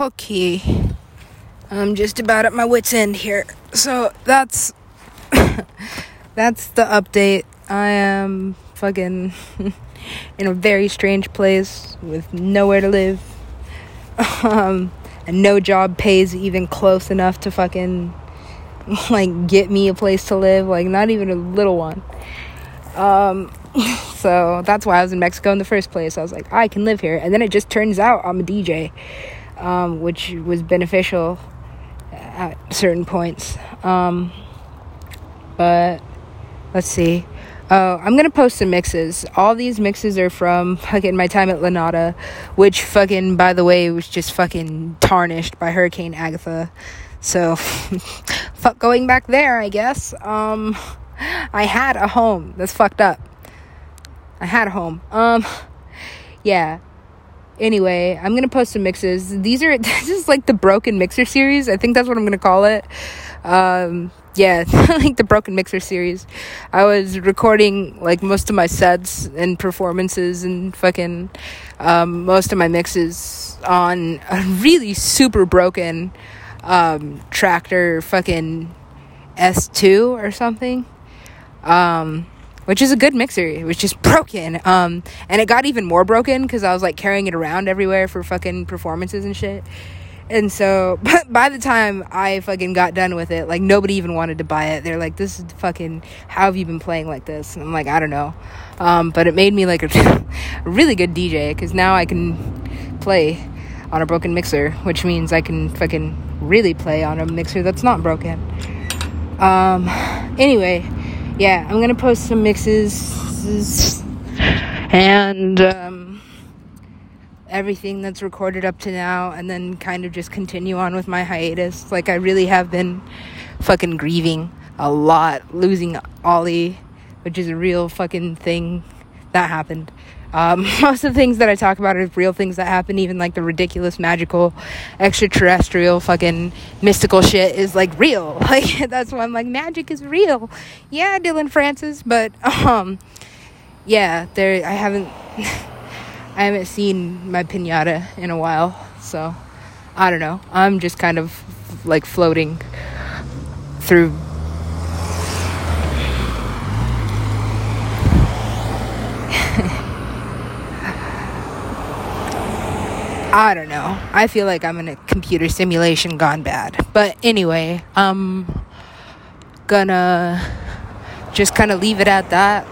Okay. I'm just about at my wits end here. So that's that's the update. I am fucking in a very strange place with nowhere to live. Um and no job pays even close enough to fucking like get me a place to live, like not even a little one. Um so that's why I was in Mexico in the first place. I was like, I can live here. And then it just turns out I'm a DJ, um, which was beneficial at certain points. Um, but let's see. Oh, I'm gonna post some mixes. All these mixes are from fucking my time at Lanada, which fucking, by the way, was just fucking tarnished by Hurricane Agatha. So, fuck going back there, I guess. Um, I had a home. That's fucked up. I had a home. Um, yeah. Anyway, I'm gonna post some mixes. These are this is like the broken mixer series. I think that's what I'm gonna call it. Um, yeah, like the broken mixer series. I was recording like most of my sets and performances and fucking um, most of my mixes on a really super broken um, Traktor fucking S2 or something. Um, which is a good mixer. It was just broken. Um, and it got even more broken because I was like carrying it around everywhere for fucking performances and shit. And so, but by the time I fucking got done with it, like nobody even wanted to buy it. They're like, "This is fucking. How have you been playing like this?" And I'm like, "I don't know." Um, but it made me like a, a really good DJ because now I can play on a broken mixer, which means I can fucking really play on a mixer that's not broken. Um, anyway yeah, I'm gonna post some mixes and um, everything that's recorded up to now, and then kind of just continue on with my hiatus. Like I really have been fucking grieving a lot, losing Ollie, which is a real fucking thing that happened. Um, most of the things that I talk about are real things that happen, even like the ridiculous, magical, extraterrestrial, fucking mystical shit is like real. Like, that's why I'm like, magic is real. Yeah, Dillon Francis, but, um, yeah, there, I haven't, I haven't seen my pinata in a while, so I don't know. I'm just kind of like floating through I don't know. I feel like I'm in a computer simulation gone bad. But anyway, I'm gonna just kind of leave it at that.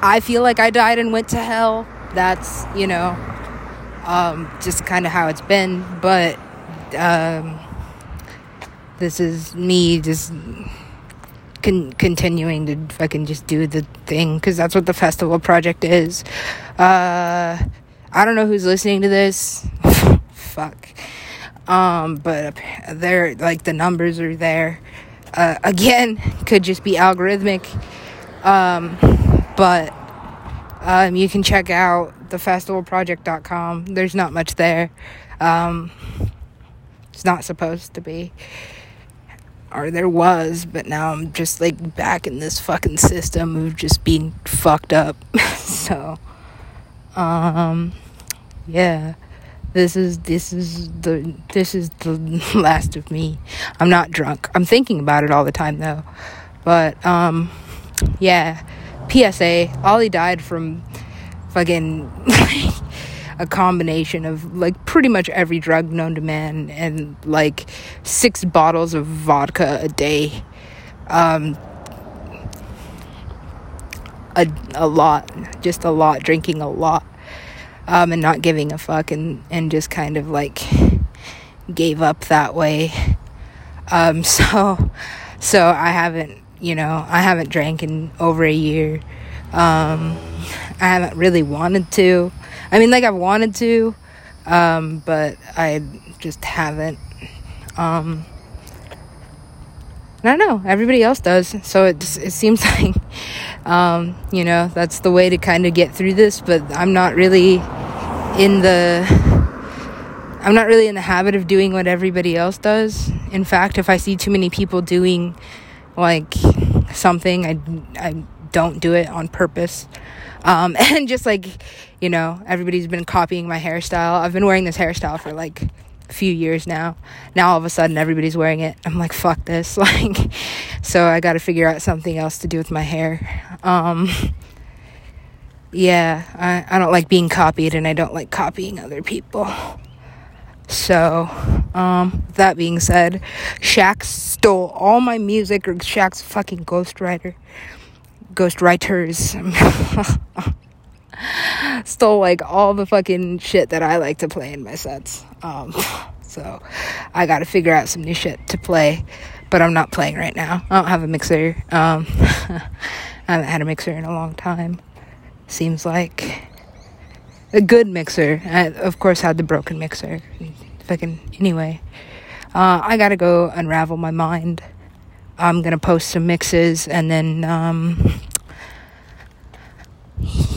I feel like I died and went to hell. That's, you know, um, just kind of how it's been. But um, this is me just con- continuing to fucking just do the thing because that's what the festival project is. Uh, I don't know who's listening to this. Fuck. Um, but they're like the numbers are there. Uh, again, could just be algorithmic. Um, but um, you can check out thefestivalproject.com. There's not much there. Um, it's not supposed to be or there was, but now I'm just like back in this fucking system of just being fucked up. so, um, yeah, this is this is the this is the last of me. I'm not drunk. I'm thinking about it all the time though, but um, yeah. PSA: Ollie died from fucking a combination of like pretty much every drug known to man and like six bottles of vodka a day. Um, a, a lot, just a lot, drinking a lot, um, and not giving a fuck, and, and just kind of like gave up that way. Um, so, so I haven't, you know, I haven't drank in over a year. Um, I haven't really wanted to. I mean, like I've wanted to, um, but I just haven't. Um, I don't know. Everybody else does, so it just, it seems like, um, you know, that's the way to kind of get through this. But I'm not really in the. I'm not really in the habit of doing what everybody else does. In fact, if I see too many people doing like something, I I don't do it on purpose. Um, and just like, you know, everybody's been copying my hairstyle. I've been wearing this hairstyle for like a few years now. Now all of a sudden everybody's wearing it. I'm like, fuck this. Like, so I got to figure out something else to do with my hair. Um, yeah, I, I don't like being copied and I don't like copying other people. So, um, that being said, Shaq stole all my music, or Shaq's fucking ghostwriter, ghostwriters, stole like all the fucking shit that I like to play in my sets. Um, so I gotta figure out some new shit to play, but I'm not playing right now. I don't have a mixer. Um, I haven't had a mixer in a long time. Seems like a good mixer. I, of course, had the broken mixer. Fucking anyway, uh, I gotta go unravel my mind. I'm gonna post some mixes and then, um,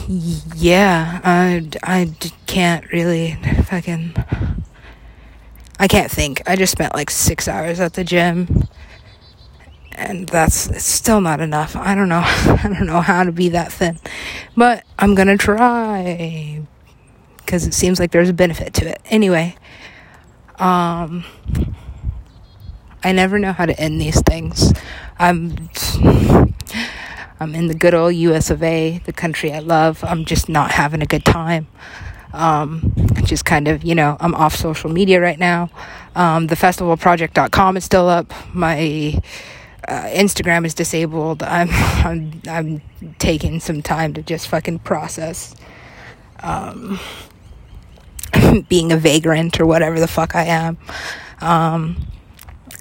yeah, I, I can't really fucking. I can't think. I just spent like six hours at the gym. And that's still not enough. I don't know. I don't know how to be that thin. But I'm gonna try. Because it seems like there's a benefit to it. Anyway. Um I never know how to end these things. I'm I'm in the good old US of A, the country I love. I'm just not having a good time. Um, just kind of, you know, I'm off social media right now. Um, the festivalproject.com is still up. My uh, Instagram is disabled. I'm, I'm, I'm taking some time to just fucking process, um, being a vagrant or whatever the fuck I am. Um,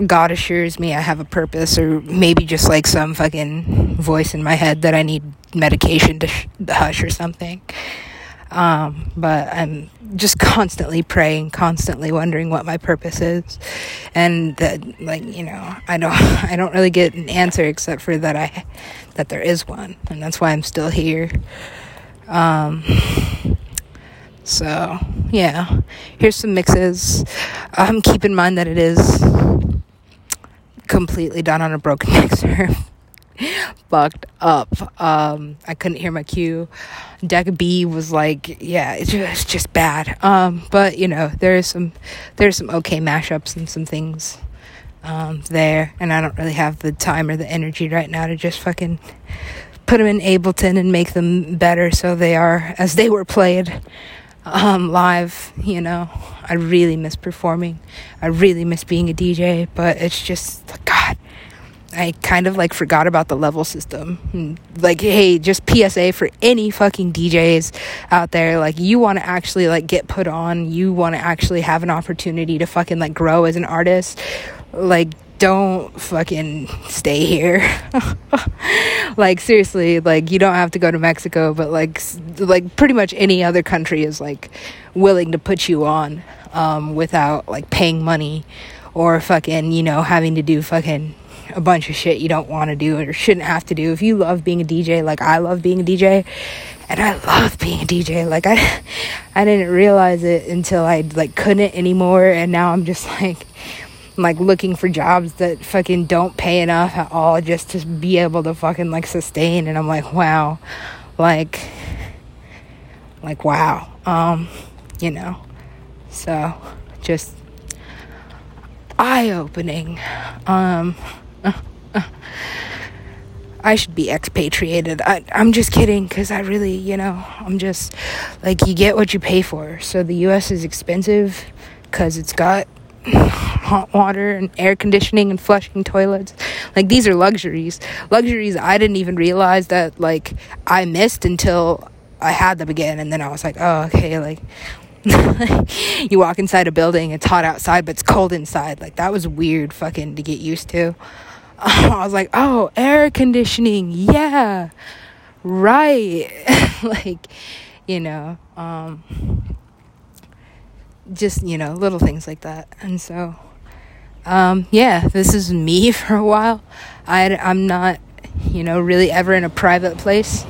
God assures me I have a purpose, or maybe just like some fucking voice in my head that I need medication to, sh- to hush or something. Um, but I'm just constantly praying, constantly wondering what my purpose is, and that, like you know, I don't, I don't really get an answer except for that I, that there is one, and that's why I'm still here. Um, so yeah, here's some mixes. Um, keep in mind that it is completely done on a broken mixer. Fucked up. Um, I couldn't hear my cue. Deck B was like, yeah, it's just, it's just bad. Um, but you know, there's some there's some okay mashups and some things um, there, and I don't really have the time or the energy right now to just fucking put them in Ableton and make them better so they are as they were played um, live. You know, I really miss performing. I really miss being a DJ, but it's just. I kind of like forgot about the level system. Like, hey, just PSA for any fucking DJs out there. Like, you want to actually like get put on. You want to actually have an opportunity to fucking like grow as an artist. Like, don't fucking stay here. like seriously, like you don't have to go to Mexico, but like like pretty much any other country is like willing to put you on um without like paying money or fucking, you know, having to do fucking a bunch of shit you don't want to do or shouldn't have to do. If you love being a DJ like I love being a DJ, and I love being a DJ. Like I I didn't realize it until I like couldn't anymore and now I'm just like like looking for jobs that fucking don't pay enough at all just to be able to fucking like sustain and I'm like wow like like wow um you know so just eye opening um I should be expatriated. I, I'm just kidding because I really, you know, I'm just like, you get what you pay for. So the US is expensive because it's got hot water and air conditioning and flushing toilets. Like these are luxuries. Luxuries I didn't even realize that like I missed until I had them again and then I was like, "Oh, okay, like you walk inside a building, it's hot outside, but it's cold inside. Like that was weird fucking to get used to. I was like, "Oh, air conditioning. Yeah. Right." like, you know, um just you know little things like that and so um, yeah this is me for a while I, i'm not you know really ever in a private place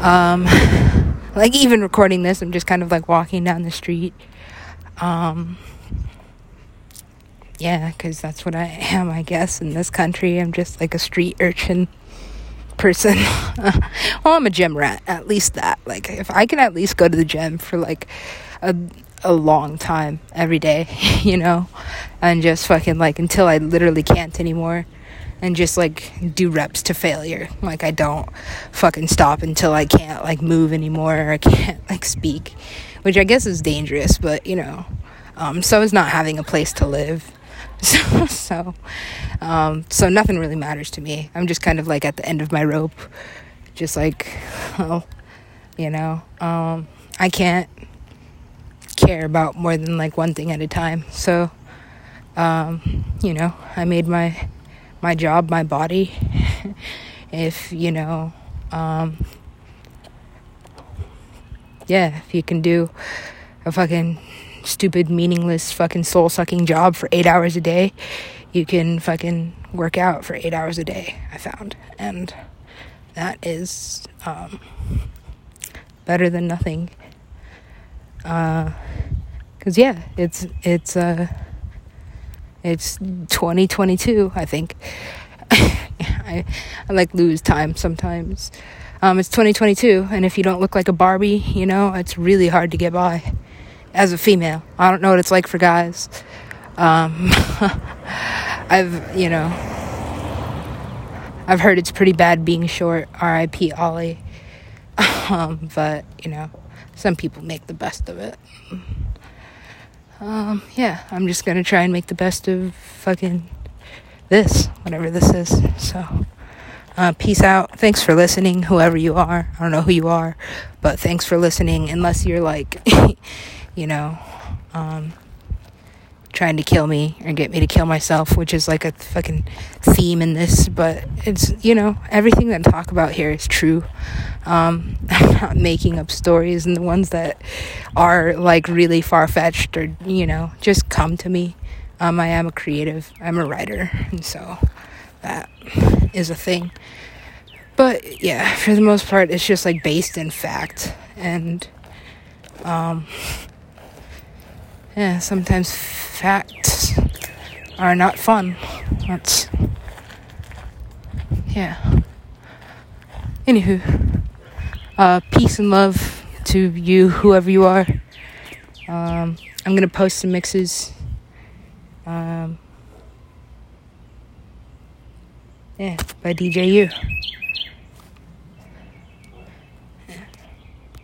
um, like even recording this i'm just kind of like walking down the street um, yeah because that's what i am i guess in this country i'm just like a street urchin person. well, I'm a gym rat. At least that. Like, if I can at least go to the gym for like a a long time every day, you know, and just fucking like until I literally can't anymore and just like do reps to failure. Like I don't fucking stop until I can't like move anymore or I can't like speak, which I guess is dangerous, but you know, um, so is not having a place to live. So, so, um, so nothing really matters to me. I'm just kind of like at the end of my rope, just like, oh, you know, um, I can't care about more than like one thing at a time. So, um, you know, I made my my job, my body. if you know, um, yeah, if you can do a fucking stupid, meaningless, fucking soul sucking job for eight hours a day, you can fucking work out for eight hours a day. I found, and that is um, better than nothing. Uh, cause yeah, it's it's uh it's 2022, I think. I, I like lose time sometimes. Um, it's 2022, and if you don't look like a Barbie, you know, it's really hard to get by as a female. I don't know what it's like for guys. Um, I've, you know, I've heard it's pretty bad being short. R.I.P. Ollie. Um, but you know, some people make the best of it um, yeah, I'm just gonna try and make the best of fucking this, whatever this is. So, uh, peace out. Thanks for listening, whoever you are. I don't know who you are, but thanks for listening. Unless you're like, you know, um, trying to kill me or get me to kill myself, which is like a fucking theme in this. But it's, you know, everything that I talk about here is true. Um, I'm not making up stories, and the ones that are like really far fetched or, you know, just come to me. Um, I am a creative, I'm a writer, and so that is a thing. But yeah, for the most part, it's just like based in fact. And, um, yeah, sometimes facts are not fun. That's yeah. Anywho, uh, peace and love to you, whoever you are. Um, I'm gonna post some mixes. Um, yeah, by DJ U.